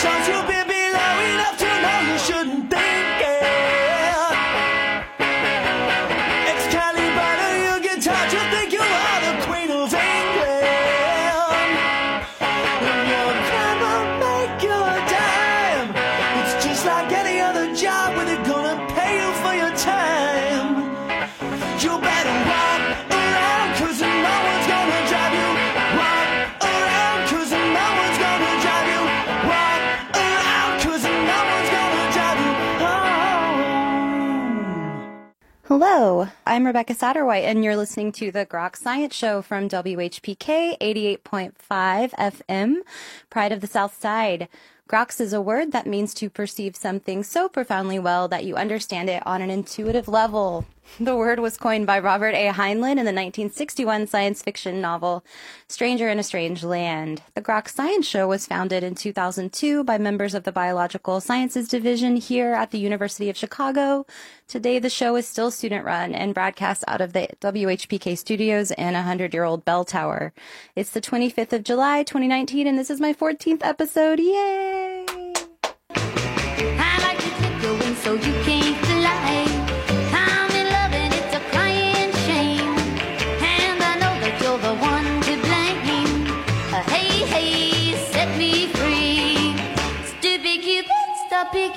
Shots you've I'm Rebecca Satterwhite, and you're listening to the Grok Science Show from WHPK 88.5 FM, Pride of the South Side. Groks is a word that means to perceive something so profoundly well that you understand it on an intuitive level. The word was coined by Robert A. Heinlein in the 1961 science fiction novel Stranger in a Strange Land. The Grok Science Show was founded in 2002 by members of the Biological Sciences Division here at the University of Chicago. Today, the show is still student run and broadcast out of the WHPK studios in a 100 year old bell tower. It's the 25th of July, 2019, and this is my 14th episode. Yay!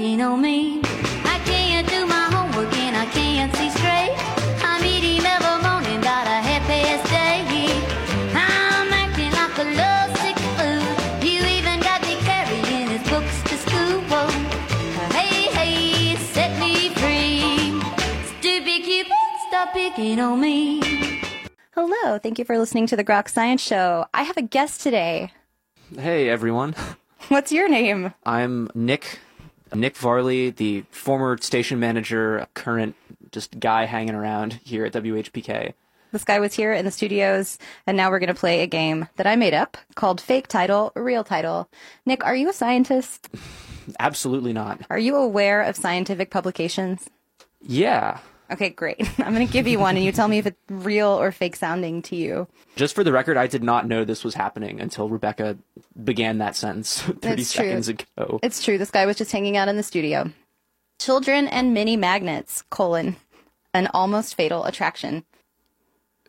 Stop picking on me. I can't do my homework and I can't see straight. I'm eating every morning about a half past eight. I'm acting like a lovesick fool. You even got me carrying his books to school. Hey, hey, set me free. Stupid Cupid, stop picking on me. Hello, thank you for listening to the Grok Science Show. I have a guest today. Hey everyone, What's your name? I'm Nik, Nik Varley, the former station manager, current just guy hanging around here at WHPK. This guy was here in the studios, and now we're going to play a game that I made up called Fake Title, Real Title. Nik, are you a scientist? Absolutely not. Are you aware of scientific publications? Yeah. Okay, great. I'm going to give you one, and you tell me if it's real or fake sounding to you. Just for the record, I did not know this was happening until Rebecca began that sentence 30 That's true. seconds ago. It's true. This guy was just hanging out in the studio. Children and mini magnets, colon, an almost fatal attraction.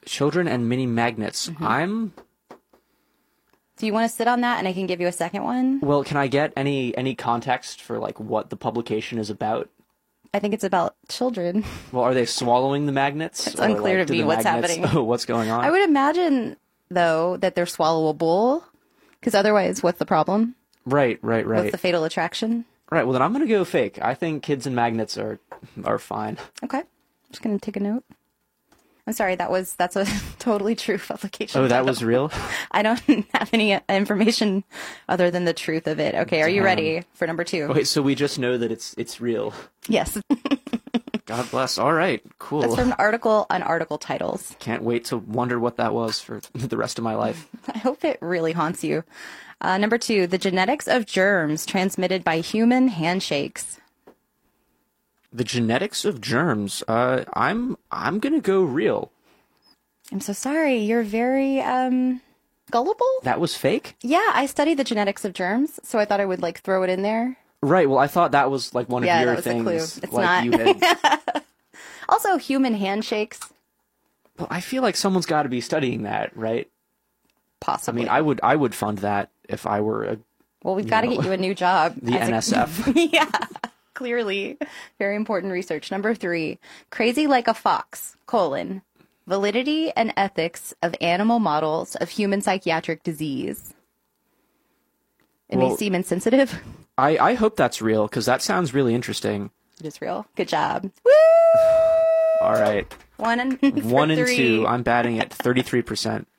Children and mini magnets. Mm-hmm. I'm Do you want to sit on that, and I can give you a second one? well. Can I get any any context for like what the publication is about? I think it's about children. Well, are they swallowing the magnets? It's unclear to me what's magnets- happening. Oh, what's going on? I would imagine, though, that they're swallowable, because otherwise, what's the problem? Right, right, right. What's the fatal attraction? Right. Well, then I'm gonna go fake. I think kids and magnets are are fine. Okay, I'm just gonna take a note. I'm sorry, that was that's a totally true publication. Oh, that title. was real. I don't have any information other than the truth of it. Okay, are you Damn. ready for number two? Wait, so we just know that it's it's real. Yes, God bless. All right, cool. that's from an article on article titles. Can't wait to wonder what that was for the rest of my life. I hope it really haunts you. Uh, number two, the genetics of germs transmitted by human handshakes. The genetics of germs. Uh, I'm I'm gonna go real. I'm so sorry. You're very um gullible. That was fake. Yeah, I studied the genetics of germs, so I thought I would like throw it in there. Right. Well, I thought that was like one of Yeah, your was a things. clue. It's like not. you had. Also, human handshakes, well, I feel like someone's got to be studying that, right? Possibly. I mean, I would I would fund that if I were a, well, we've got to get you a new job. the as a- NSF. yeah, clearly, very important research. Number three, crazy like a fox: colon validity and ethics of animal models of human psychiatric disease. It may seem insensitive. I I hope that's real because that sounds really interesting. It is real. Good job. Woo! All right, One and one and three. two. I'm batting at thirty three percent.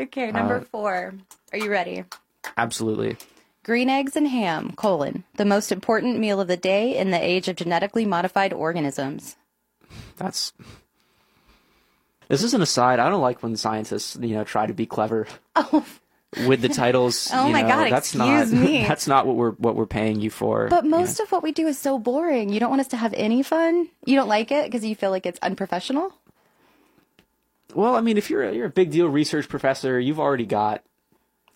Okay, number Uh, four. Are you ready? Absolutely. Green eggs and ham, colon, the most important meal of the day in the age of genetically modified organisms. That's. This is an aside. I don't like when scientists, you know, try to be clever Oh. with the titles. Oh you my know, God, that's excuse not, me. That's not what we're what we're paying you for. But you know. most of what we do is so boring. You don't want us to have any fun? You don't like it because you feel like it's unprofessional? Well, I mean, if you're a, you're a big deal research professor, you've already got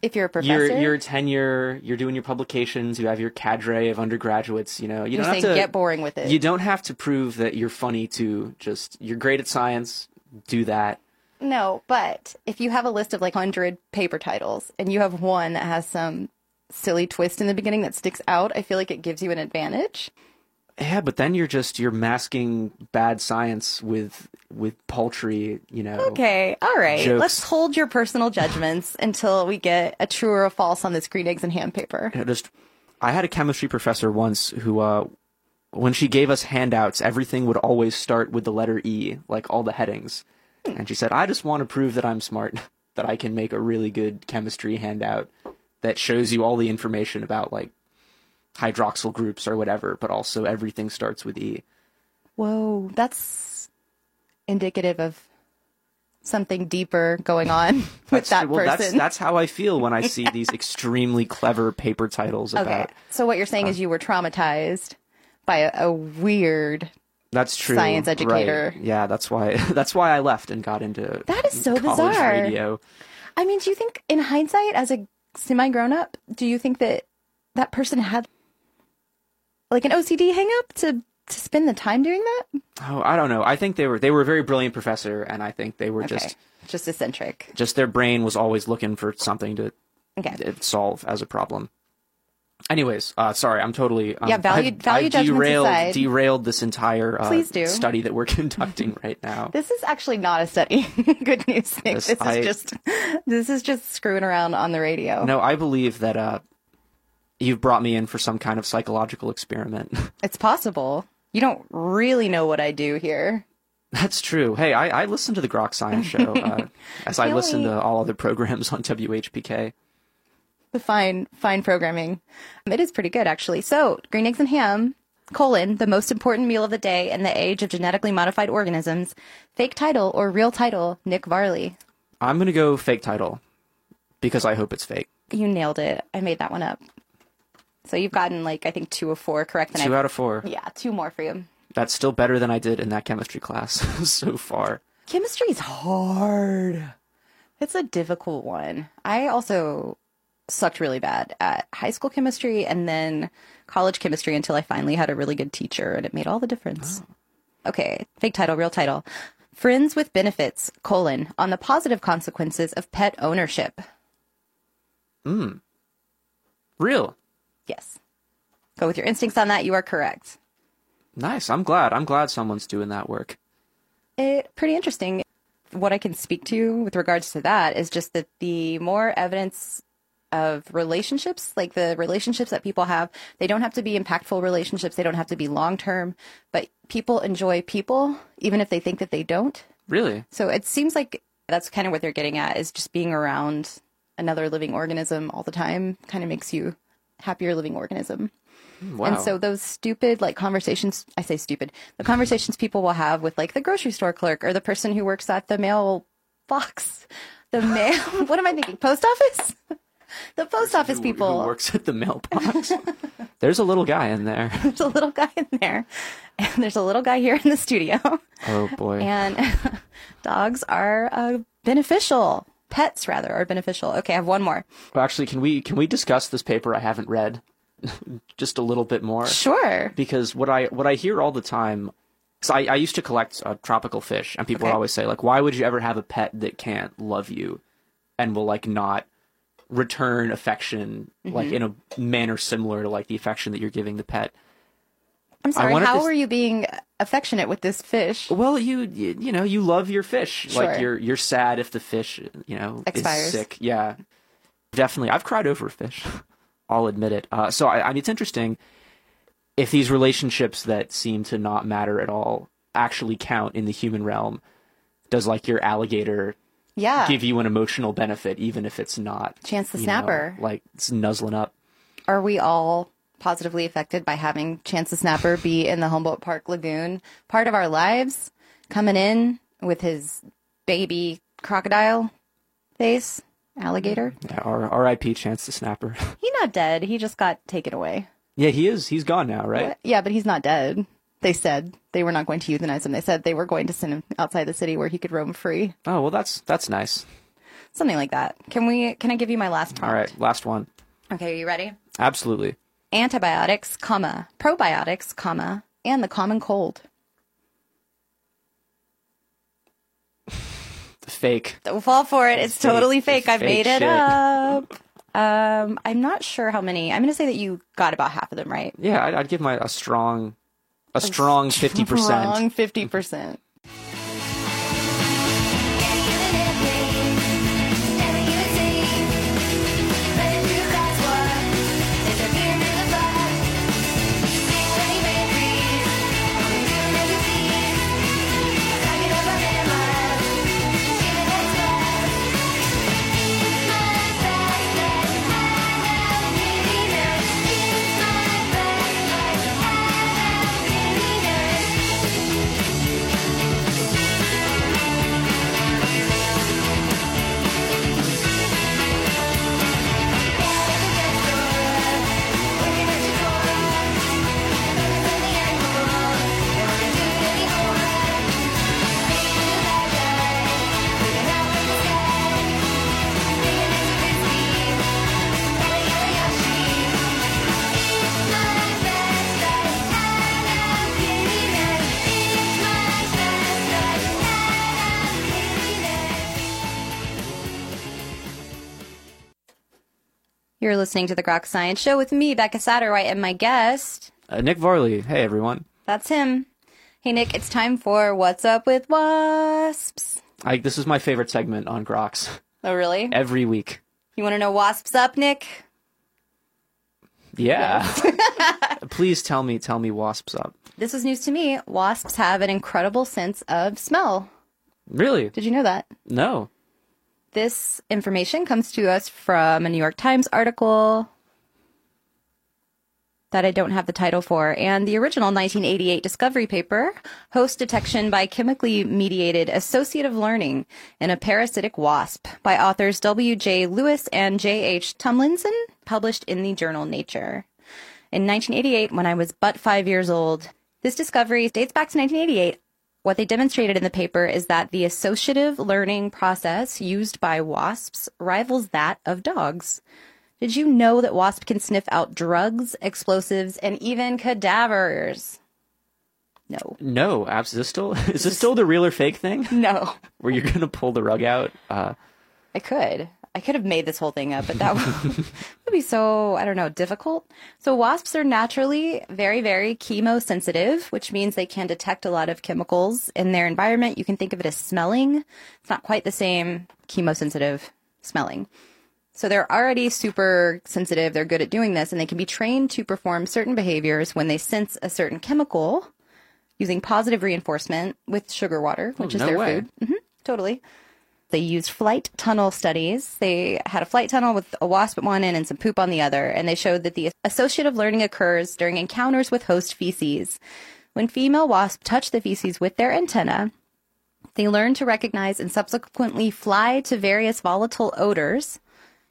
If you're a professor, Your your tenure, you're doing your publications, you have your cadre of undergraduates. You know, you you're don't saying have to get boring with it. You don't have to prove that you're funny to just you're great at science. Do that. No, but if you have a list of like 100 paper titles and you have one that has some silly twist in the beginning that sticks out, I feel like it gives you an advantage. Yeah, but then you're just you're masking bad science with with paltry, you know. Okay, all right. Jokes. Let's hold your personal judgments until we get a true or a false on this green eggs and ham paper. you know, just I had a chemistry professor once who uh when she gave us handouts, everything would always start with the letter E, like all the headings. And she said, "I just want to prove that I'm smart, that I can make a really good chemistry handout that shows you all the information about like hydroxyl groups or whatever, but also everything starts with E." Whoa, that's indicative of something deeper going on with That's- that well, person. that's that's how I feel when I see these extremely clever paper titles okay. about. So what you're saying uh, is you were traumatized by a, a weird. That's true. Science right. educator. Yeah, that's why that's why I left and got into That is so bizarre. radio. I mean, do you think, in hindsight, as a semi grown up, do you think that that person had like an OCD hang up to to spend the time doing that? Oh, I don't know. I think they were they were a very brilliant professor, and I think they were Okay, just just eccentric. just their brain was always looking for something to Okay. solve as a problem. Anyways, uh, sorry, I'm totally um, Yeah, value- value I've judgments derailed aside. derailed this entire uh, Please do. study that we're conducting right now. This is actually not a study. Good news, Nik. This- This, is I- just this is just screwing around on the radio. No, I believe that uh, you've brought me in for some kind of psychological experiment. It's possible. You don't really know what I do here. That's true. Hey, I, I listen to the Grok Science Show uh, as I listen to all other programs on WHPK. The fine, fine programming. It is pretty good, actually. So, green eggs and ham, colon, the most important meal of the day in the age of genetically modified organisms. Fake title or real title, Nik Varley. I'm gonna go fake title because I hope it's fake. You nailed it. I made that one up. So you've gotten like I think two of four correct. And Two I, out of four. yeah, two more for you. That's still better than I did in that chemistry class so far. Chemistry is hard. It's a difficult one. I also sucked really bad at high school chemistry and then college chemistry until I finally had a really good teacher and it made all the difference. Okay, fake title, real title. Friends with benefits, colon, on the positive consequences of pet ownership. Mm. Real. Yes. Go with your instincts on that. You are correct. Nice. I'm glad. I'm glad someone's doing that work. it pretty interesting. What I can speak to with regards to that is just that the more evidence of relationships, like the relationships that people have, they don't have to be impactful relationships. They don't have to be long term, but people enjoy people even if they think that they don't. Really? So it seems like that's kind of what they're getting at is just being around another living organism all the time kind of makes you happier living organism. Wow. And so those stupid like conversations, I say stupid, the conversations people will have with like the grocery store clerk or the person who works at the mail box, the mail, what am I thinking? Post office? the post office Who- people. who works at the mailbox. There's a little guy in there. There's a little guy in there and there's a little guy here in the studio Oh boy. and dogs are uh, beneficial. Pets rather are beneficial. Okay, I have one more. Well, actually, can we can we discuss this paper I haven't read just a little bit more? Sure. Because what I what I hear all the time, because I, I used to collect uh, tropical fish, and people Okay. always say like, why would you ever have a pet that can't love you, and will like not return affection Mm-hmm. like in a manner similar to like the affection that you're giving the pet? I'm sorry. How to- were you being affectionate with this fish? Well, you you, you know you love your fish. Sure. Like you're you're sad if the fish you know Expires. is sick. Yeah, definitely. I've cried over a fish. I'll admit it. Uh, so I, I mean, it's interesting if these relationships that seem to not matter at all actually count in the human realm. Does like your alligator Yeah. give you an emotional benefit, even if it's not Chance the you know, Snapper. like it's nuzzling up? Are we all positively affected by having Chance the Snapper be in the Humboldt Park Lagoon part of our lives? Coming in with his baby crocodile face, alligator. Yeah, R- R.I.P. Chance the Snapper. He's not dead. He just got taken away. yeah, he is. He's gone now, right? Yeah, but he's not dead. They said they were not going to euthanize him. They said they were going to send him outside the city where he could roam free. Oh well, that's that's nice. Something like that. Can we? Can I give you my last prompt? All right, last one. Okay, are you ready? Absolutely. Antibiotics, comma, probiotics, comma, and the common cold. Fake. Don't fall for it. It's Fake- totally fake. I fake made it shit. up. Um, I'm not sure how many. I'm going to say that you got about half of them right. Yeah, I'd, I'd give my a strong, a strong fifty percent. Wrong, fifty percent. You're listening to the Grok Science Show with me, Becca Satterwhite, and my guest. Uh, Nik Varley. Hey everyone. That's him. Hey Nik, it's time for What's Up with Wasps. I, this is my favorite segment on Groks. Oh, really? Every week. You want to know Wasps up, Nik? Yeah. Please tell me, tell me, wasps up. This is news to me. Wasps have an incredible sense of smell. Really? Did you know that? No. This information comes to us from a New York Times article that I don't have the title for, and the original 1988 discovery paper, Host Detection by Chemically Mediated Associative Learning in a Parasitic Wasp, by authors W.J. Lewis and J.H. Tumlinson, published in the journal Nature. In 1988, when I was but five years old, this discovery dates back to 1988. What they demonstrated in the paper is that the associative learning process used by wasps rivals that of dogs. Did you know that wasps can sniff out drugs, explosives, and even cadavers? No. No. Abs- is this still is this still the real or fake thing? No. Where you're gonna pull the rug out? Uh, I could. I could have made this whole thing up, but that would, would be so, I don't know, difficult. So wasps are naturally very, very chemosensitive, which means they can detect a lot of chemicals in their environment. You can think of it as smelling. It's not quite the same chemosensitive smelling. So they're already super sensitive. They're good at doing this and they can be trained to perform certain behaviors when they sense a certain chemical using positive reinforcement with sugar water, which is no their way. food. hmm totally. They used flight tunnel studies. They had a flight tunnel with a wasp at one end and some poop on the other, and they showed that the associative learning occurs during encounters with host feces. When female wasps touch the feces with their antenna, they learn to recognize and subsequently fly to various volatile odors,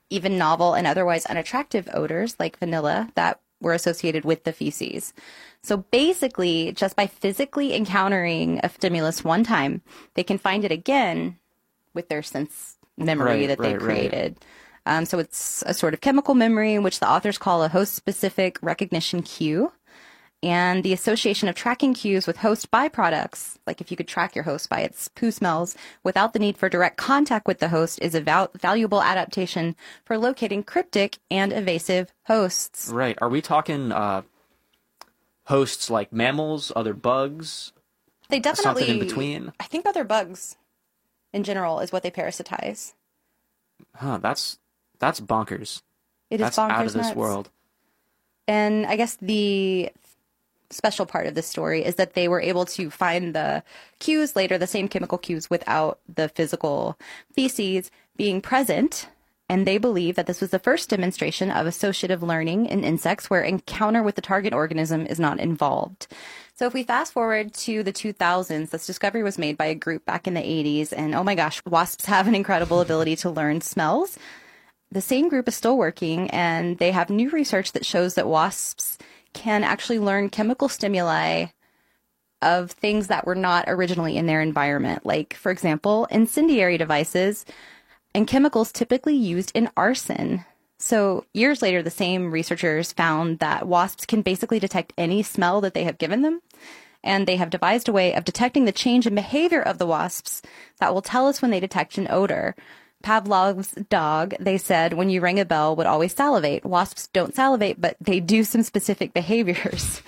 even novel and otherwise unattractive odors like vanilla that were associated with the feces. So basically, just by physically encountering a stimulus one time, they can find it again with their sense memory Right, that they right, right. created. Um, so it's a sort of chemical memory, which the authors call a host specific recognition cue. And the association of tracking cues with host byproducts, like if you could track your host by its poo smells without the need for direct contact with the host, is a val- valuable adaptation for locating cryptic and evasive hosts. right. Are we talking uh, hosts like mammals, other bugs? They definitely Something in between? I think other bugs, in general, is what they parasitize. Huh. That's that's bonkers. It is That's out bonkers of this nuts. world. And I guess the special part of this story is that they were able to find the cues later, the same chemical cues, without the physical feces being present. And they believe that this was the first demonstration of associative learning in insects where encounter with the target organism is not involved. So if we fast forward to the 2000s, this discovery was made by a group back in the 80s. And oh my gosh, wasps have an incredible ability to learn smells the same group is still working and they have new research that shows that wasps can actually learn chemical stimuli of things that were not originally in their environment. Like, for example, incendiary devices and chemicals typically used in arson. So, years later, the same researchers found that wasps can basically detect any smell that they have given them. And they have devised a way of detecting the change in behavior of the wasps that will tell us when they detect an odor. Pavlov's dog, they said, when you ring a bell, would always salivate. Wasps don't salivate, but they do some specific behaviors.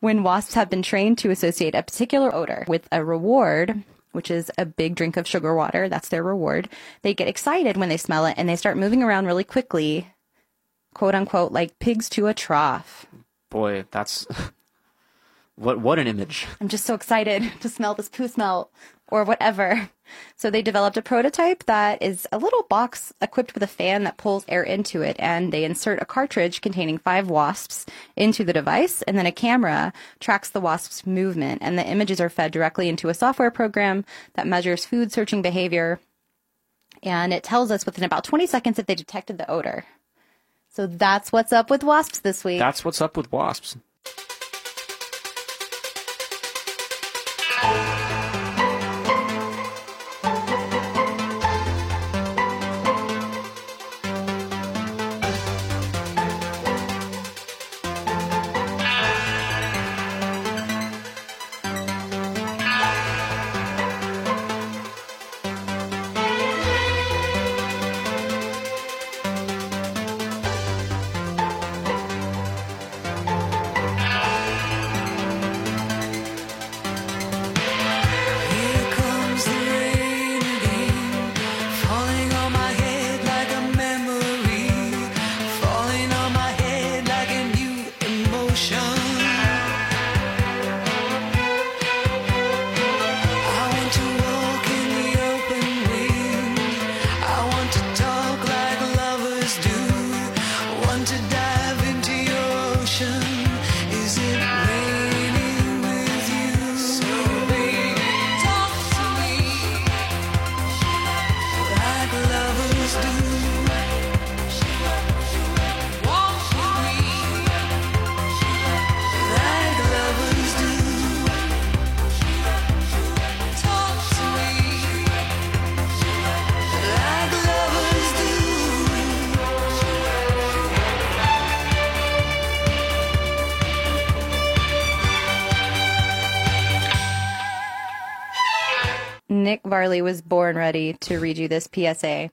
when wasps have been trained to associate a particular odor with a reward, which is a big drink of sugar water, that's their reward, they get excited when they smell it and they start moving around really quickly, quote unquote, like pigs to a trough. Boy, that's what what an image. I'm just so excited to smell this poo smell or whatever. So they developed a prototype that is a little box equipped with a fan that pulls air into it and they insert a cartridge containing five wasps into the device and then a camera tracks the wasp's movement and the images are fed directly into a software program that measures food searching behavior and it tells us within about 20 seconds if they detected the odor. So that's what's up with wasps this week. That's what's up with wasps. Nik Varley was born ready to read you this PSA.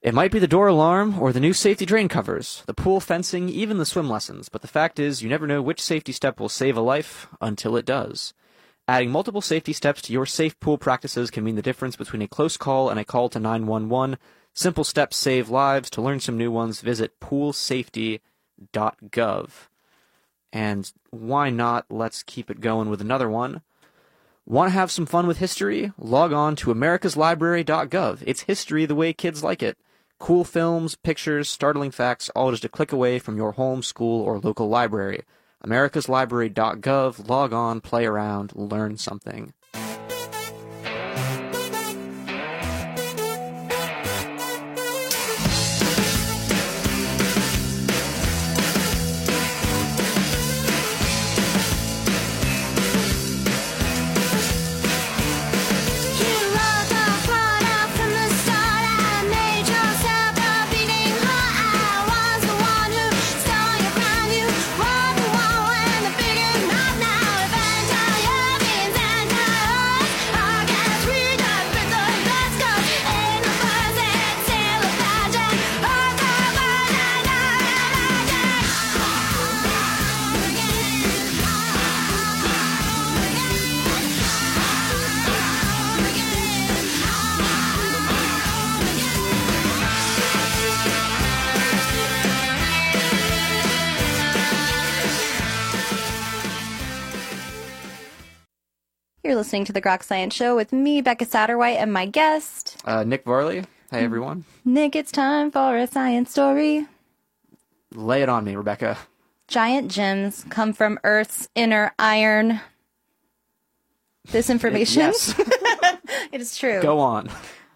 It might be the door alarm or the new safety drain covers, the pool fencing, even the swim lessons, but the fact is you never know which safety step will save a life until it does. Adding multiple safety steps to your safe pool practices can mean the difference between a close call and a call to 911. Simple steps save lives. To learn some new ones, visit poolsafety.gov. And why not? Let's keep it going with another one. Want to have some fun with history? Log on to americaslibrary.gov. It's history the way kids like it. Cool films, pictures, startling facts, all just a click away from your home, school, or local library. americaslibrary.gov. Log on, play around, learn something. Listening to the Grok Science Show with me, Becca Satterwhite, and my guest, Uh, Nik Varley. Hey, everyone. Nik. It's time for a science story. Lay it on me, Rebecca. Giant gems come from Earth's inner iron. This information, Yes. it is true. Go on.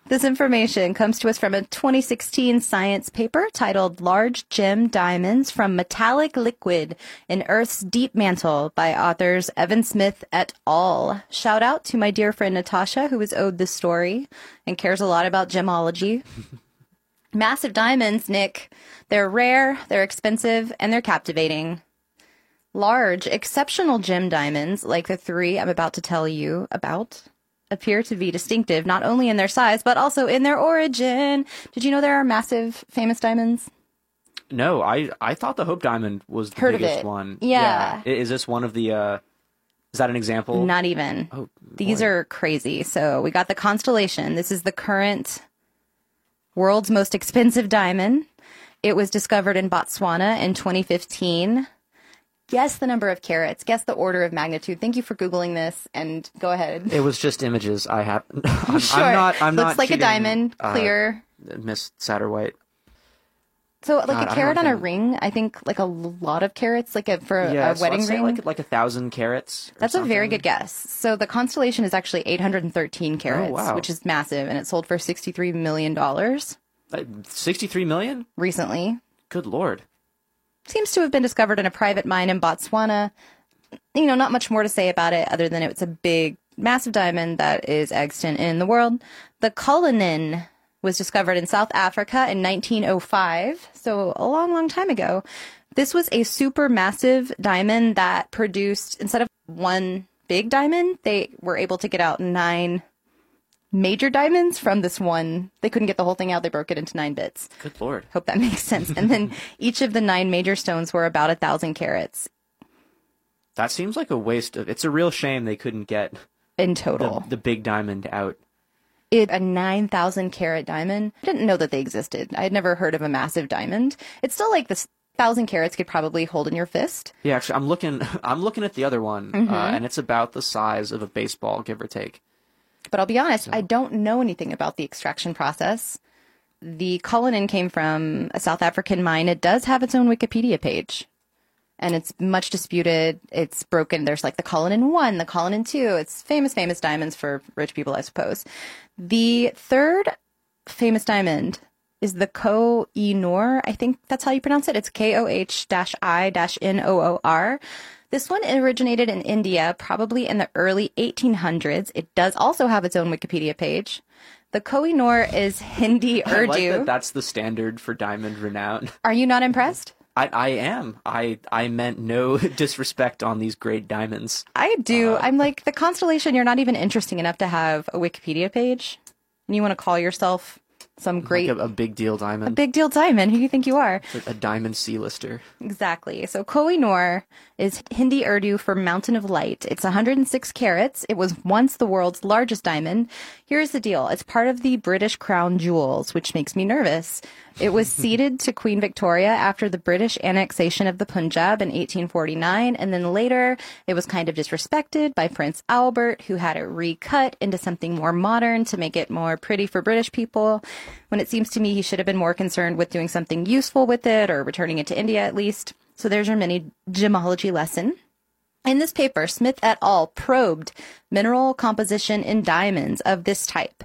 This information comes to us from a 2016 science paper titled Large Gem Diamonds from Metallic Liquid in Earth's Deep Mantle by authors Evan Smith et al. Shout out to my dear friend Natasha, who was owed this story and cares a lot about gemology. Massive diamonds, Nik. They're rare, they're expensive, and they're captivating. Large, exceptional gem diamonds, like the three I'm about to tell you about, appear to be distinctive not only in their size, but also in their origin. Did you know there are massive, famous diamonds? No, I I thought the Hope Diamond was the Heard biggest one. Yeah. I- Is this one of the? uh Is that an example? Not even. Oh, These boy. are crazy. So we got the Constellation. This is the current world's most expensive diamond. It was discovered in Botswana in 2015. Guess the number of carats, Guess the order of magnitude. Thank you for googling this. And go ahead. It was just images. I have. I'm, Sure. I'm not. I'm Looks not like cheating, a diamond, clear. uh, clear. Miss Satterwhite. So, like God, a carat on a ring, I think like a lot of carats, like a, for Yeah, a so wedding ring. like like a thousand carats. That's a very good guess. So the constellation is actually 813 carats, Oh, wow. which is massive, and it sold for 63 million dollars Uh, Sixty-three million. recently. Good lord. Seems to have been discovered in a private mine in Botswana. You know, not much more to say about it other than it's a big, massive diamond that is extant in the world. The Cullinan was discovered in South Africa in 1905, so a long, long time ago. This was a super massive diamond that produced, instead of one big diamond, they were able to get out nine major diamonds from this one. They couldn't get the whole thing out, they broke it into nine bits. Good lord. Hope that makes sense. And then each of the nine major stones were about a thousand carats That seems like a waste of. It's a real shame they couldn't get in the, total. the big diamond out. It, a 9,000 carat diamond. I didn't know that they existed. I had never heard of a massive diamond. It's still like this thousand carats could probably hold in your fist. Yeah, actually, I'm looking. I'm looking at the other one, Mm-hmm. uh, and it's about the size of a baseball, give or take. But I'll be honest, I don't know anything about the extraction process. The Cullinan came from a South African mine. It does have its own Wikipedia page. And it's much disputed. It's broken. There's like the Cullinan 1, the Cullinan 2. It's famous, famous diamonds for rich people, I suppose. The third famous diamond is the Koh i Noor. I think that's how you pronounce it. It's K O H I N O O R. This one originated in India, probably in the early 1800s. It does also have its own Wikipedia page. The Koh i Noor is Hindi I like Urdu. that that's the standard for diamond renown. Are you not impressed? I, I am. I I meant no disrespect on these great diamonds. I do. Uh, I'm like the constellation. You're not even interesting enough to have a Wikipedia page, and you want to call yourself some great, Like a, a big deal diamond. A big deal diamond. Who do you think you are? a, a diamond C-lister. Exactly. So Koh i Noor is Hindi Urdu for Mountain of Light. It's 106 carats. It was once the world's largest diamond. Here's the deal. It's part of the British crown jewels, which makes me nervous. It was ceded to Queen Victoria after the British annexation of the Punjab in 1849, and then later it was kind of disrespected by Prince Albert, who had it recut into something more modern to make it more pretty for British people. When it seems to me he should have been more concerned with doing something useful with it or returning it to India at least. So there's your mini gemology lesson. In this paper, Smith et al. probed mineral composition in diamonds of this type.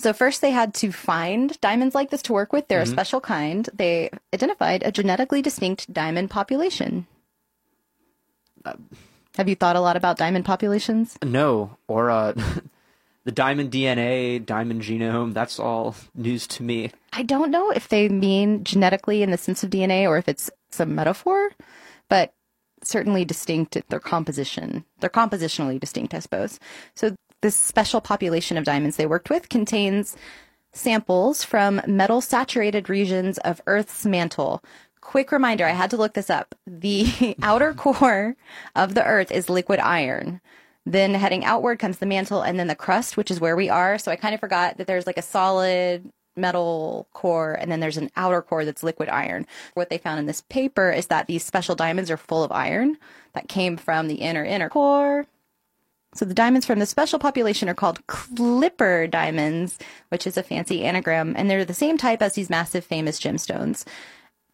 So first they had to find diamonds like this to work with. They're a special kind. They identified a genetically distinct diamond population. Have you thought a lot about diamond populations? No, or uh, the diamond DNA, diamond genome. That's all news to me. I don't know if they mean genetically in the sense of DNA or if it's some metaphor, but certainly distinct their composition. They're compositionally distinct, I suppose. So this special population of diamonds they worked with contains samples from metal saturated regions of Earth's mantle. Quick reminder, I had to look this up. The outer core of the Earth is liquid iron. Then heading outward comes the mantle and then the crust, which is where we are. So I kind of forgot that there's like a solid metal core and then there's an outer core that's liquid iron. What they found in this paper is that these special diamonds are full of iron that came from the inner inner core. So the diamonds from the special population are called CLIPPIR diamonds, which is a fancy anagram, and they're the same type as these massive famous gemstones.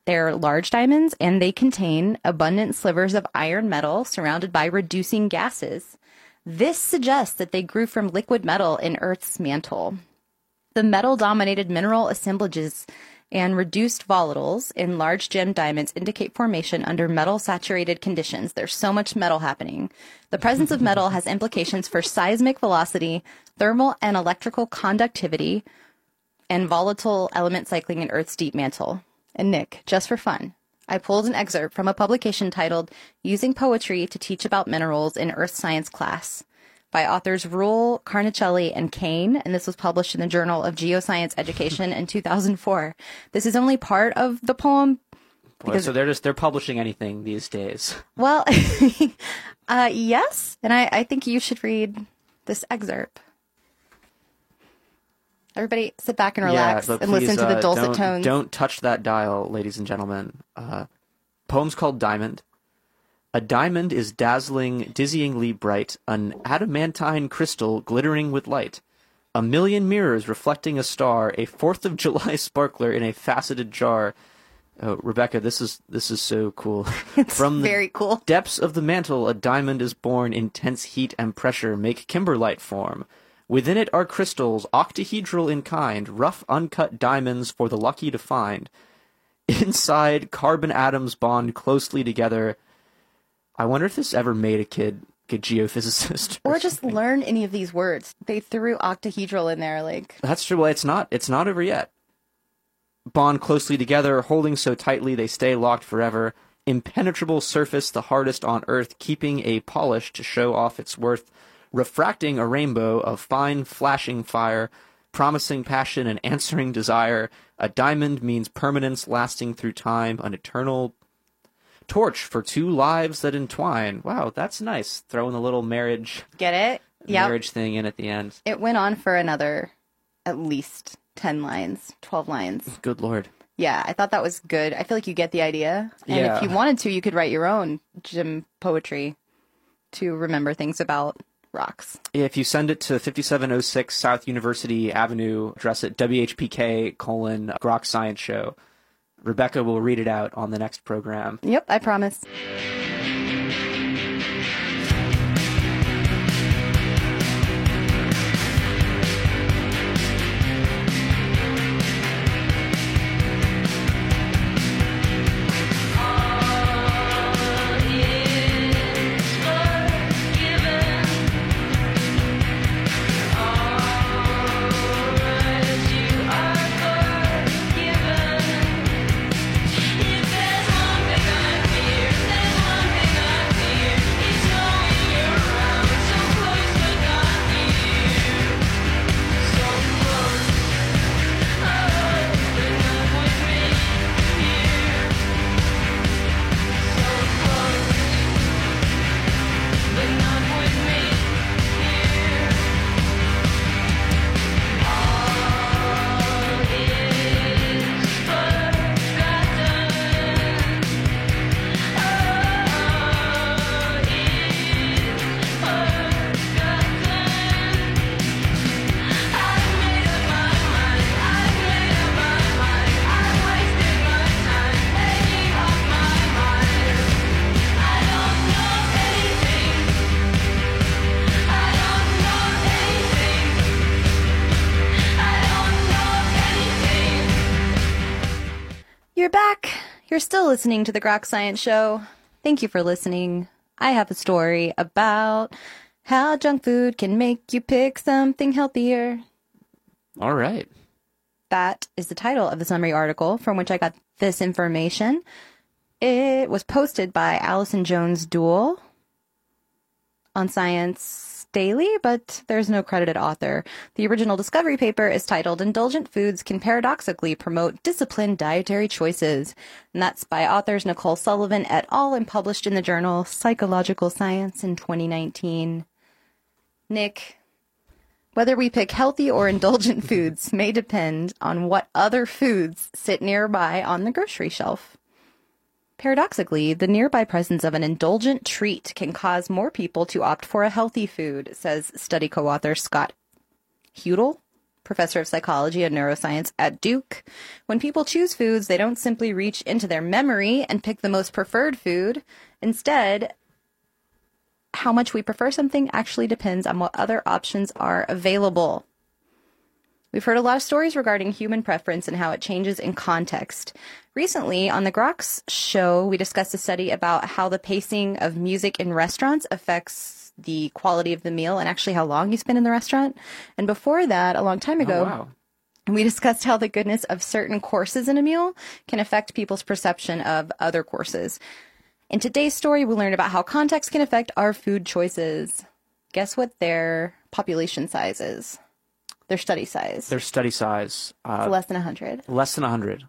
They're large diamonds and they contain abundant slivers of iron metal surrounded by reducing gases. This suggests that they grew from liquid metal in Earth's mantle. The metal dominated mineral assemblages and reduced volatiles in large gem diamonds indicate formation under metal saturated conditions. There's so much metal happening. The presence of metal has implications for seismic velocity, thermal and electrical conductivity, and volatile element cycling in Earth's deep mantle. And Nik, just for fun, I pulled an excerpt from a publication titled Using Poetry to Teach About Minerals in Earth Science Class by authors Rule, Carnicelli, and Kane, and this was published in the Journal of Geoscience Education in 2004. This is only part of the poem. Boy, so they're just they're publishing anything these days. Well, uh, yes, and I, I think you should read this excerpt. Everybody, sit back and relax but and listen to the uh, dulcet don't, tones. Don't touch that dial, ladies and gentlemen. Uh, poem's called Diamond. A diamond is dazzling, dizzyingly bright, an adamantine crystal glittering with light. A million mirrors reflecting a star, a Fourth of July sparkler in a faceted jar. Oh, Rebecca, this is this is so cool. It's From the very cool. depths of the mantle, a diamond is born. Intense heat and pressure make kimberlite form. Within it are crystals, octahedral in kind, rough, uncut diamonds for the lucky to find. Inside, carbon atoms bond closely together. I wonder if this ever made a kid a geophysicist. Or just learn any of these words. They threw octahedral in there, like That's true. Well, it's not. It's not over yet. Bond closely together, holding so tightly they stay locked forever. Impenetrable surface, the hardest on earth, keeping a polish to show off its worth. Refracting a rainbow of fine flashing fire, promising passion and answering desire. A diamond means permanence lasting through time, an eternal torch for two lives that entwine. Wow, that's nice. Throwing a little marriage get it? Yeah. marriage thing in at the end. It went on for another at least 10 lines, 12 lines. Good lord. Yeah, I thought that was good. I feel like you get the idea. And Yeah. if you wanted to, you could write your own gym poetry to remember things about rocks. If you send it to 5706 South University Avenue, address it WHPK colon Grok Science Show. Rebecca will read it out on the next program. Yep, I promise. You're still listening to the Grok Science Show. Thank you for listening. I have a story about how junk food can make you pick something healthier. All right. That is the title of the summary article from which I got this information. It was posted by Allison Jones Duell on Science Daily, but there's no credited author. The original discovery paper is titled Indulgent Foods Can Paradoxically Promote Disciplined Dietary Choices. And that's by authors Nicole Sullivan et al. and published in the journal Psychological Science in 2019. Nik, whether we pick healthy or indulgent foods may depend on what other foods sit nearby on the grocery shelf. Paradoxically, the nearby presence of an indulgent treat can cause more people to opt for a healthy food, says study co author Scott Huettel, professor of psychology and neuroscience at Duke. When people choose foods, they don't simply reach into their memory and pick the most preferred food. Instead, how much we prefer something actually depends on what other options are available. We've heard a lot of stories regarding human preference and how it changes in context. Recently, on the Groks show, we discussed a study about how the pacing of music in restaurants affects the quality of the meal and actually how long you spend in the restaurant. And before that, a long time oh, ago, Oh, wow. we discussed how the goodness of certain courses in a meal can affect people's perception of other courses. In today's story, we learned about how context can affect our food choices. Guess what their population size is? Their study size. Their study size, uh, less than 100. less than 100.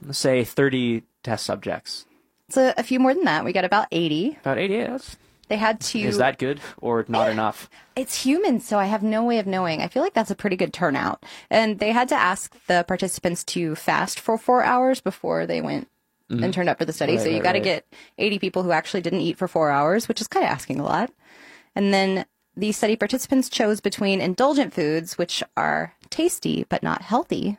Let's say 30 test subjects. So a few more than that. We got about 80. About 80. yeah, that's- They had to. Is that good or not enough? It's humans, so I have no way of knowing. I feel like that's a pretty good turnout. And they had to ask the participants to fast for four hours before they went and turned up for the study. Right, so you right, got to right. get 80 people who actually didn't eat for four hours, which is kind of asking a lot. And then the study participants chose between indulgent foods, which are tasty but not healthy,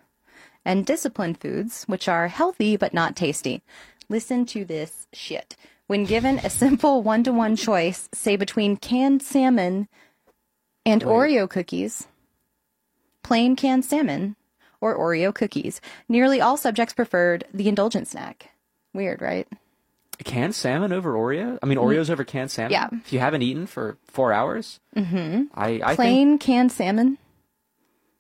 and disciplined foods, which are healthy but not tasty. Listen to this shit. When given a simple one to one choice, say between canned salmon and Oreo cookies, plain canned salmon, or Oreo cookies, nearly all subjects preferred the indulgent snack. Weird, right? Canned salmon over Oreo? I mean, Oreos over canned salmon? Yeah. If you haven't eaten for four hours? Mm-hmm. I, I think, Plain canned salmon.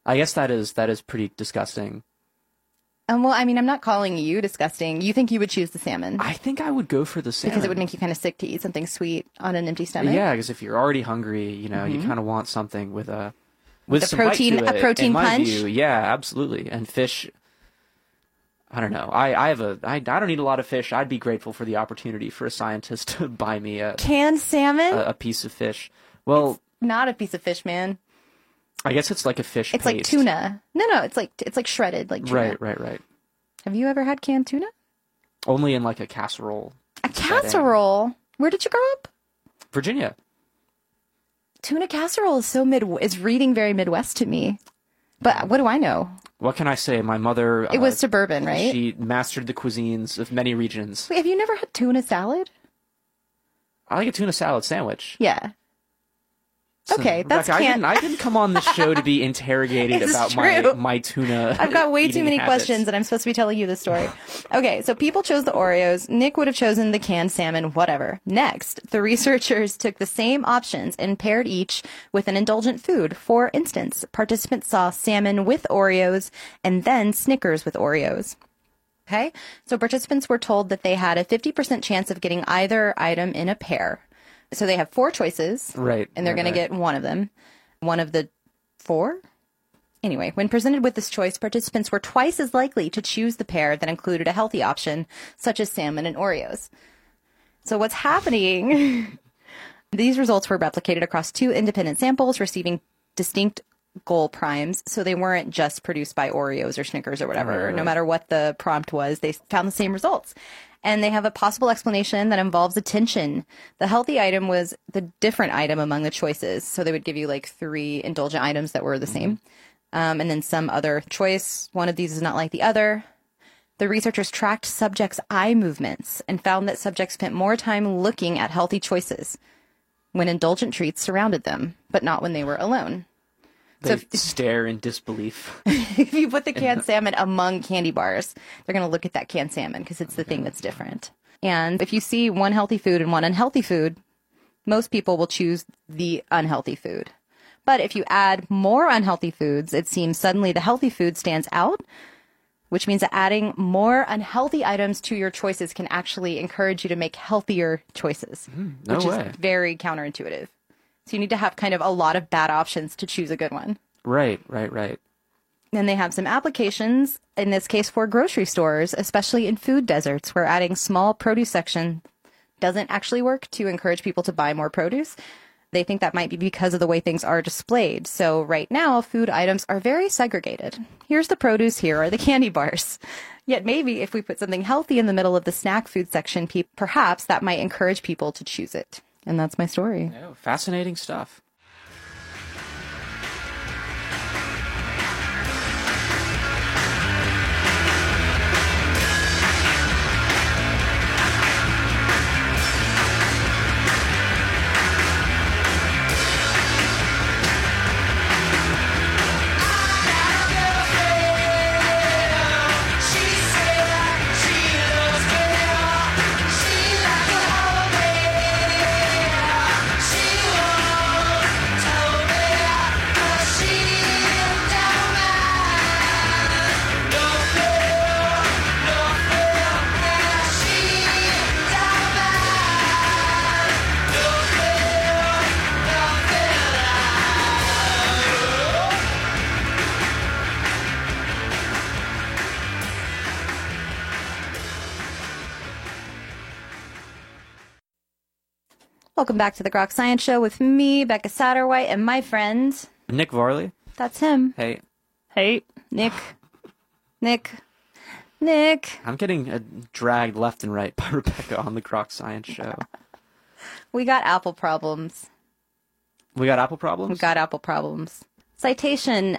I guess that is, that is pretty disgusting. Um, well, I mean, I'm not calling you disgusting. You think you would choose the salmon I think I would go for the salmon. because it would make you kind of sick to eat something sweet on an empty stomach. Yeah, because if you're already hungry, you know, you kind of want something with a with Mm-hmm. A protein- to a protein punch? View. Yeah, absolutely. And fish. I don't know. I, I have a I, I don't eat a lot of fish. I'd be grateful for the opportunity for a scientist to buy me a Canned salmon? a, a piece of fish. Well, not a piece of fish, man. I guess it's like a fish. It's like tuna. No, no, it's like it's like shredded, like tuna. Right, right, right. Have you ever had canned tuna? Only in like a casserole. A setting. casserole. Where did you grow up? Virginia. Tuna casserole is so mid is reading very Midwest to me. But what do I know? What can I say? My mother. It was uh, suburban, right? She mastered the cuisines of many regions. Wait, have you never had tuna salad? I like a tuna salad sandwich. Yeah. Okay, that's Rebecca, I can't. didn't, I didn't come on the show to be interrogated about true. my my tuna. I've got way too many habits. questions and I'm supposed to be telling you the story. Okay, so people chose the Oreos. Nik would have chosen the canned salmon, whatever. Next, the researchers took the same options and paired each with an indulgent food. For instance, participants saw salmon with Oreos and then Snickers with Oreos. Okay, so participants were told that they had a 50% chance of getting either item in a pair. So they have four choices. Right, And they're right, going to get one of them. One of the four? Anyway, when presented with this choice, participants were twice as likely to choose the pair that included a healthy option, such as salmon and Oreos. So what's happening? These results were replicated across two independent samples receiving distinct goal primes. So they weren't just produced by Oreos or Snickers or whatever. Right, right, No matter what the prompt was, they found the same results. And they have a possible explanation that involves attention. The healthy item was the different item among the choices. So they would give you like three indulgent items that were the same. Um, and then some other choice. One of these is not like the other. The researchers tracked subjects' eye movements and found that subjects spent more time looking at healthy choices when indulgent treats surrounded them, but not when they were alone. They So- stare in disbelief. if you put the canned uh, salmon among candy bars, they're going to look at that canned salmon because it's the thing that's different. And if you see one healthy food and one unhealthy food, most people will choose the unhealthy food. But if you add more unhealthy foods, it seems suddenly the healthy food stands out, which means that adding more unhealthy items to your choices can actually encourage you to make healthier choices, hmm, no which way. is very counterintuitive. So you need to have kind of a lot of bad options to choose a good one. right, right, right. Then they have some applications, in this case for grocery stores, especially in food deserts, where adding small produce section doesn't actually work to encourage people to buy more produce. They think that might be because of the way things are displayed. So right now, food items are very segregated. Here's the produce, here are the candy bars. Yet maybe if we put something healthy in the middle of the snack food section, pe- perhaps that might encourage people to choose it. And that's my story. Oh, fascinating stuff. Welcome back to the Groks Science Show with me, Becca Satterwhite, and my friend. Nik Varley. That's him. Hey, Hey, Nik. Nik. Nik. I'm getting uh, dragged left and right by Rebecca on the Groks Science Show. We got Apple problems. We got Apple problems. We got Apple problems. Citation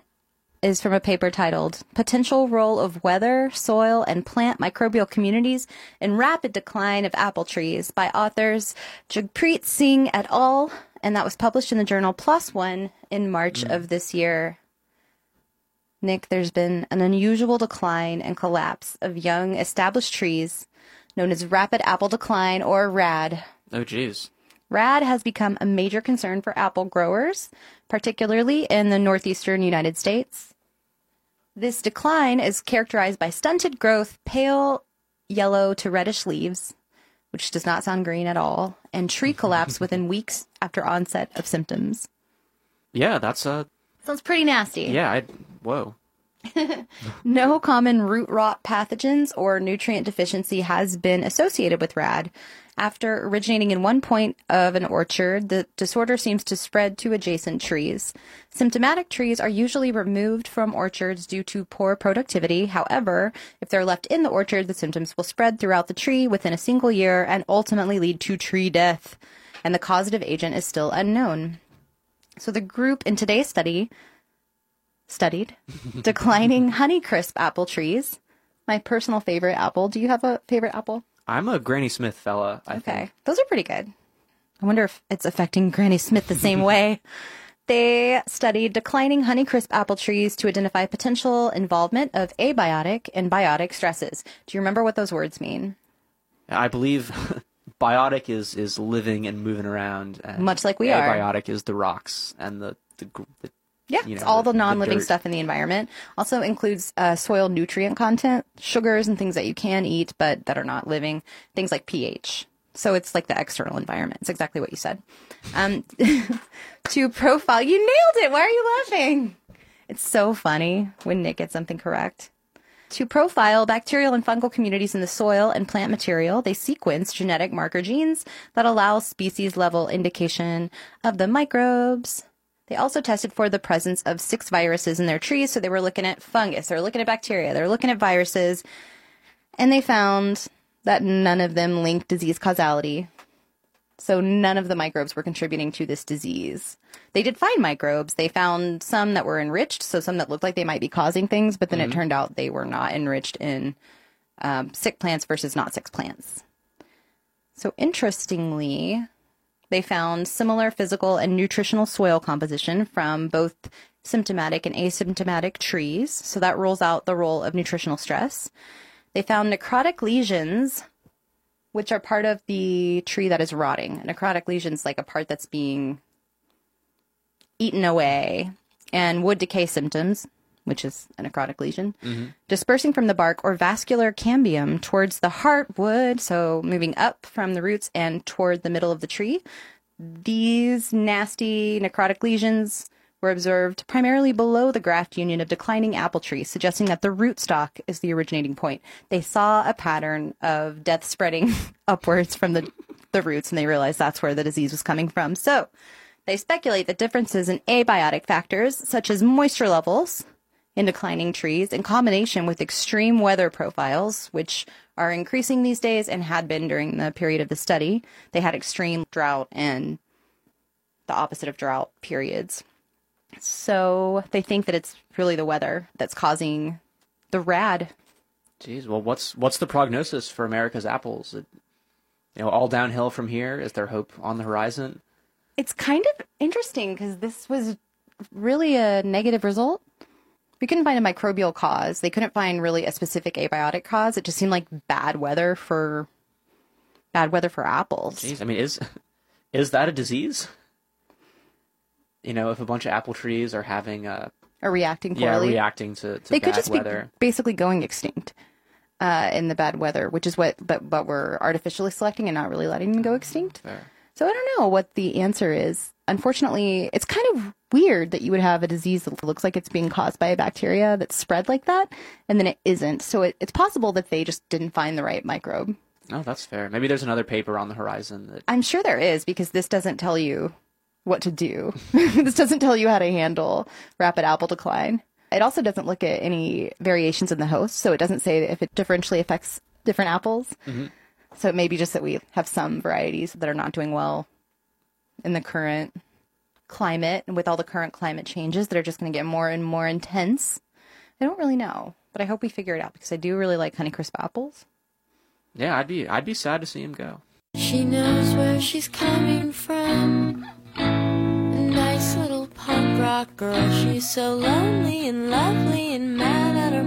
is from a paper titled Potential Role of Weather, Soil, and Plant Microbial Communities in Rapid Decline of Apple Trees by authors Jagpreet Singh et al. And that was published in the journal PLOS One in March mm. of this year. Nik, there's been an unusual decline and collapse of young established trees known as rapid apple decline or RAD. oh, jeez. RAD has become a major concern for apple growers, particularly in the northeastern United States. This decline is characterized by stunted growth, pale yellow to reddish leaves, which does not sound green at all, and tree collapse within weeks after onset of symptoms. Yeah, that's uh, Sounds pretty nasty. yeah. I whoa. No common root rot pathogens or nutrient deficiency has been associated with RAD. After originating in one point of an orchard, the disorder seems to spread to adjacent trees. Symptomatic trees are usually removed from orchards due to poor productivity. However, if they're left in the orchard, the symptoms will spread throughout the tree within a single year and ultimately lead to tree death. And the causative agent is still unknown. So the group in today's study studied declining Honeycrisp apple trees. My personal favorite apple. Do you have a favorite apple? I'm a Granny Smith fella. I Okay. think. Those are pretty good. I wonder if it's affecting Granny Smith the same way. They studied declining Honeycrisp apple trees to identify potential involvement of abiotic and biotic stresses. Do you remember what those words mean? I believe biotic is is living and moving around. And Much like we are. Abiotic is the rocks and the the, the Yeah, you it's all the, the- non-living stuff in the environment. Also includes uh, soil nutrient content, sugars and things that you can eat but that are not living, things like pH. So it's like the external environment. It's exactly what you said. Um, to profile, you nailed it. Why are you laughing? It's so funny when Nik gets something correct. To profile bacterial and fungal communities in the soil and plant material, they sequence genetic marker genes that allow species level indication of the microbes. They also tested for the presence of six viruses in their trees. So they were looking at fungus, they were looking at bacteria, they were looking at viruses, and they found that none of them linked disease causality. So none of the microbes were contributing to this disease. They did find microbes. They found some that were enriched, so some that looked like they might be causing things, but then it turned out they were not enriched in um, sick plants versus not sick plants. So interestingly, they found similar physical and nutritional soil composition from both symptomatic and asymptomatic trees. So that rules out the role of nutritional stress. They found necrotic lesions, which are part of the tree that is rotting. Necrotic lesions like a part that's being eaten away, and wood decay symptoms, which is a necrotic lesion, mm-hmm. dispersing from the bark or vascular cambium towards the heartwood, so moving up from the roots and toward the middle of the tree. These nasty necrotic lesions were observed primarily below the graft union of declining apple trees, suggesting that the rootstock is the originating point. They saw a pattern of death spreading upwards from the, the roots, and they realized that's where the disease was coming from. So they speculate that differences in abiotic factors, such as moisture levels in declining trees, in combination with extreme weather profiles, which are increasing these days and had been during the period of the study, they had extreme drought and the opposite of drought periods. So they think that it's really the weather that's causing the rad. Jeez, well, what's what's the prognosis for America's apples? It, you know, all downhill from here. Is there hope on the horizon? It's kind of interesting because this was really a negative result. We couldn't find a microbial cause. They couldn't find really a specific abiotic cause. It just seemed like bad weather for bad weather for apples. Jeez, I mean, is is that a disease? You know, if a bunch of apple trees are having a Or reacting yeah reacting to, to they bad could just weather. be basically going extinct uh, in the bad weather, which is what but but we're artificially selecting and not really letting them go extinct. Fair. So I don't know what the answer is. Unfortunately, it's kind of weird that you would have a disease that looks like it's being caused by a bacteria that's spread like that, and then it isn't. So it, it's possible that they just didn't find the right microbe Oh, that's fair. Maybe there's another paper on the horizon that. I'm sure there is because this doesn't tell you what to do. this doesn't tell you how to handle rapid apple decline. It also doesn't look at any variations in the host, so it doesn't say if it differentially affects different apples. Mm-hmm. So it may be just that we have some varieties that are not doing well in the current climate and with all the current climate changes that are just going to get more and more intense. I don't really know, but I hope we figure it out because I do really like Honeycrisp apples. Yeah, I'd be I'd be sad to see him go. She knows where she's coming from. A nice little punk rock girl. She's so lonely and lovely and mad at her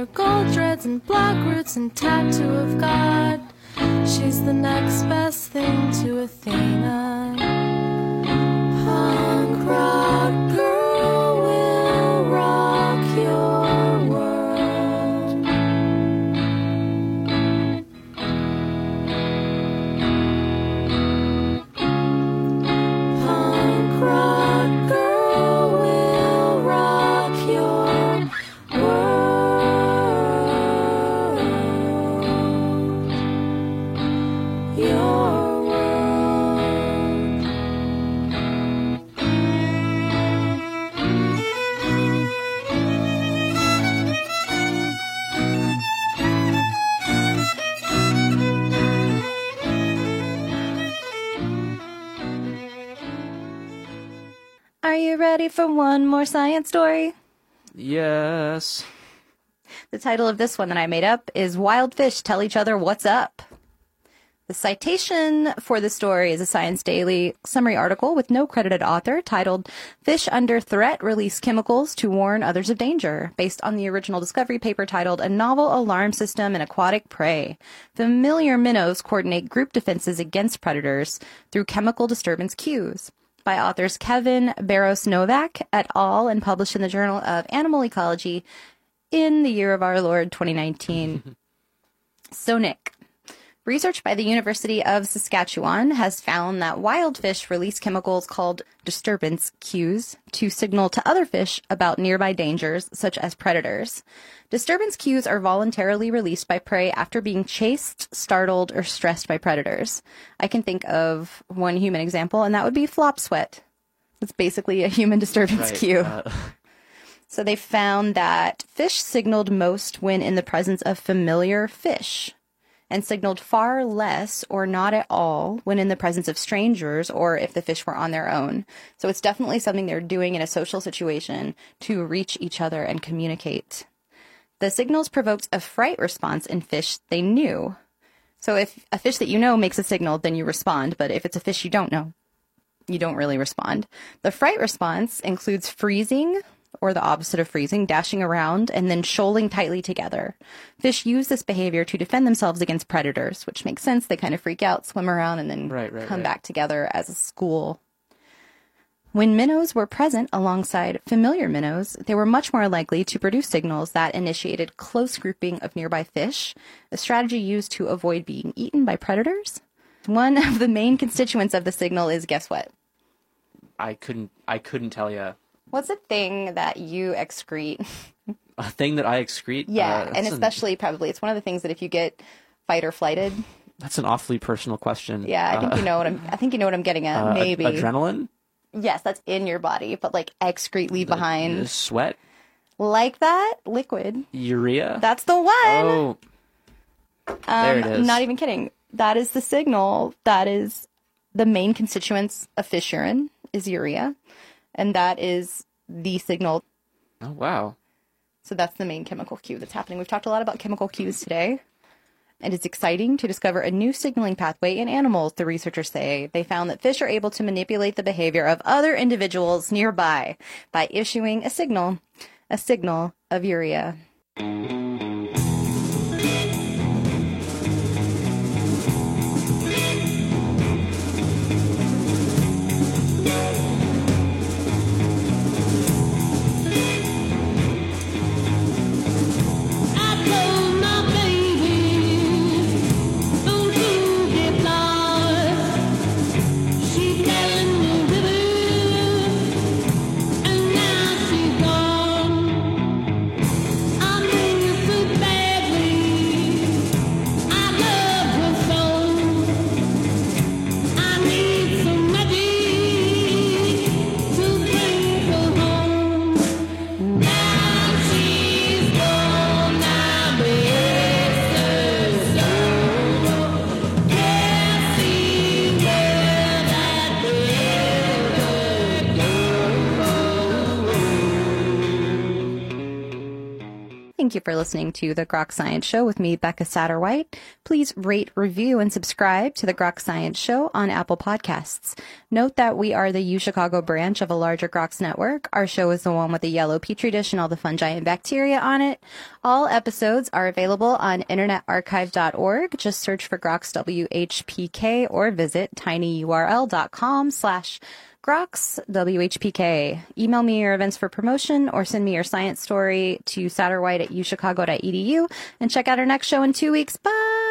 her gold dreads and black roots and tattoo of God. She's the next best thing to Athena. Punk rock ready for one more science story? Yes. The title of this one that I made up is Wild Fish Tell Each Other What's Up. The citation for the story is a Science Daily summary article with no credited author titled Fish Under Threat Release Chemicals to Warn Others of Danger, based on the original discovery paper titled A Novel Alarm System in Aquatic Prey. Familiar minnows coordinate group defenses against predators through chemical disturbance cues. By authors Kevin Bairos-Novak et al. and published in the Journal of Animal Ecology in the year of our Lord 2019. so, Nik, research by the University of Saskatchewan has found that wild fish release chemicals called disturbance cues to signal to other fish about nearby dangers, such as predators. Disturbance cues are voluntarily released by prey after being chased, startled, or stressed by predators. I can think of one human example, and that would be flop sweat. It's basically a human disturbance Right. cue. Uh, So they found that fish signaled most when in the presence of familiar fish and signaled far less or not at all when in the presence of strangers or if the fish were on their own. So it's definitely something they're doing in a social situation to reach each other and communicate. The signals provoked a fright response in fish they knew. So if a fish that you know makes a signal, then you respond. But if it's a fish you don't know, you don't really respond. The fright response includes freezing, or the opposite of freezing, dashing around, and then shoaling tightly together. Fish use this behavior to defend themselves against predators, which makes sense. They kind of freak out, swim around, and then Right, right, come right. back together as a school. When minnows were present alongside familiar minnows, they were much more likely to produce signals that initiated close grouping of nearby fish, a strategy used to avoid being eaten by predators. One of the main constituents of the signal is guess what? I couldn't I couldn't tell you What's a thing that you excrete? a thing that I excrete. Yeah, uh, and that's an- especially probably it's one of the things that if you get fight or flighted, that's an awfully personal question. yeah, I think Uh, you know what I'm. I think you know what I'm getting at. uh, maybe adrenaline, yes, that's in your body, but like excrete leave Uh, behind sweat, like that liquid. urea. That's the one. oh, there it is. Not even kidding. That is the signal. That is the main constituents of fish urine is urea, and that is the signal. oh wow. So that's the main chemical cue that's happening. We've talked a lot about chemical cues today. And it's exciting to discover a new signaling pathway in animals, the researchers say. They found that fish are able to manipulate the behavior of other individuals nearby by issuing a signal, a signal of urea. You for listening to the Groks Science Show with me, Becca Satterwhite. Please rate, review, and subscribe to the Groks Science Show on Apple Podcasts. Note that we are the U Chicago branch of a larger Groks network. Our show is the one with the yellow petri dish and all the fungi and bacteria on it. All episodes are available on internetarchive.org. Just search for Groks WHPK or visit tinyurl.com slash Groks WHPK. Email me your events for promotion or send me your science story to satterwhite at uchicago.edu and check out our next show in two weeks. Bye!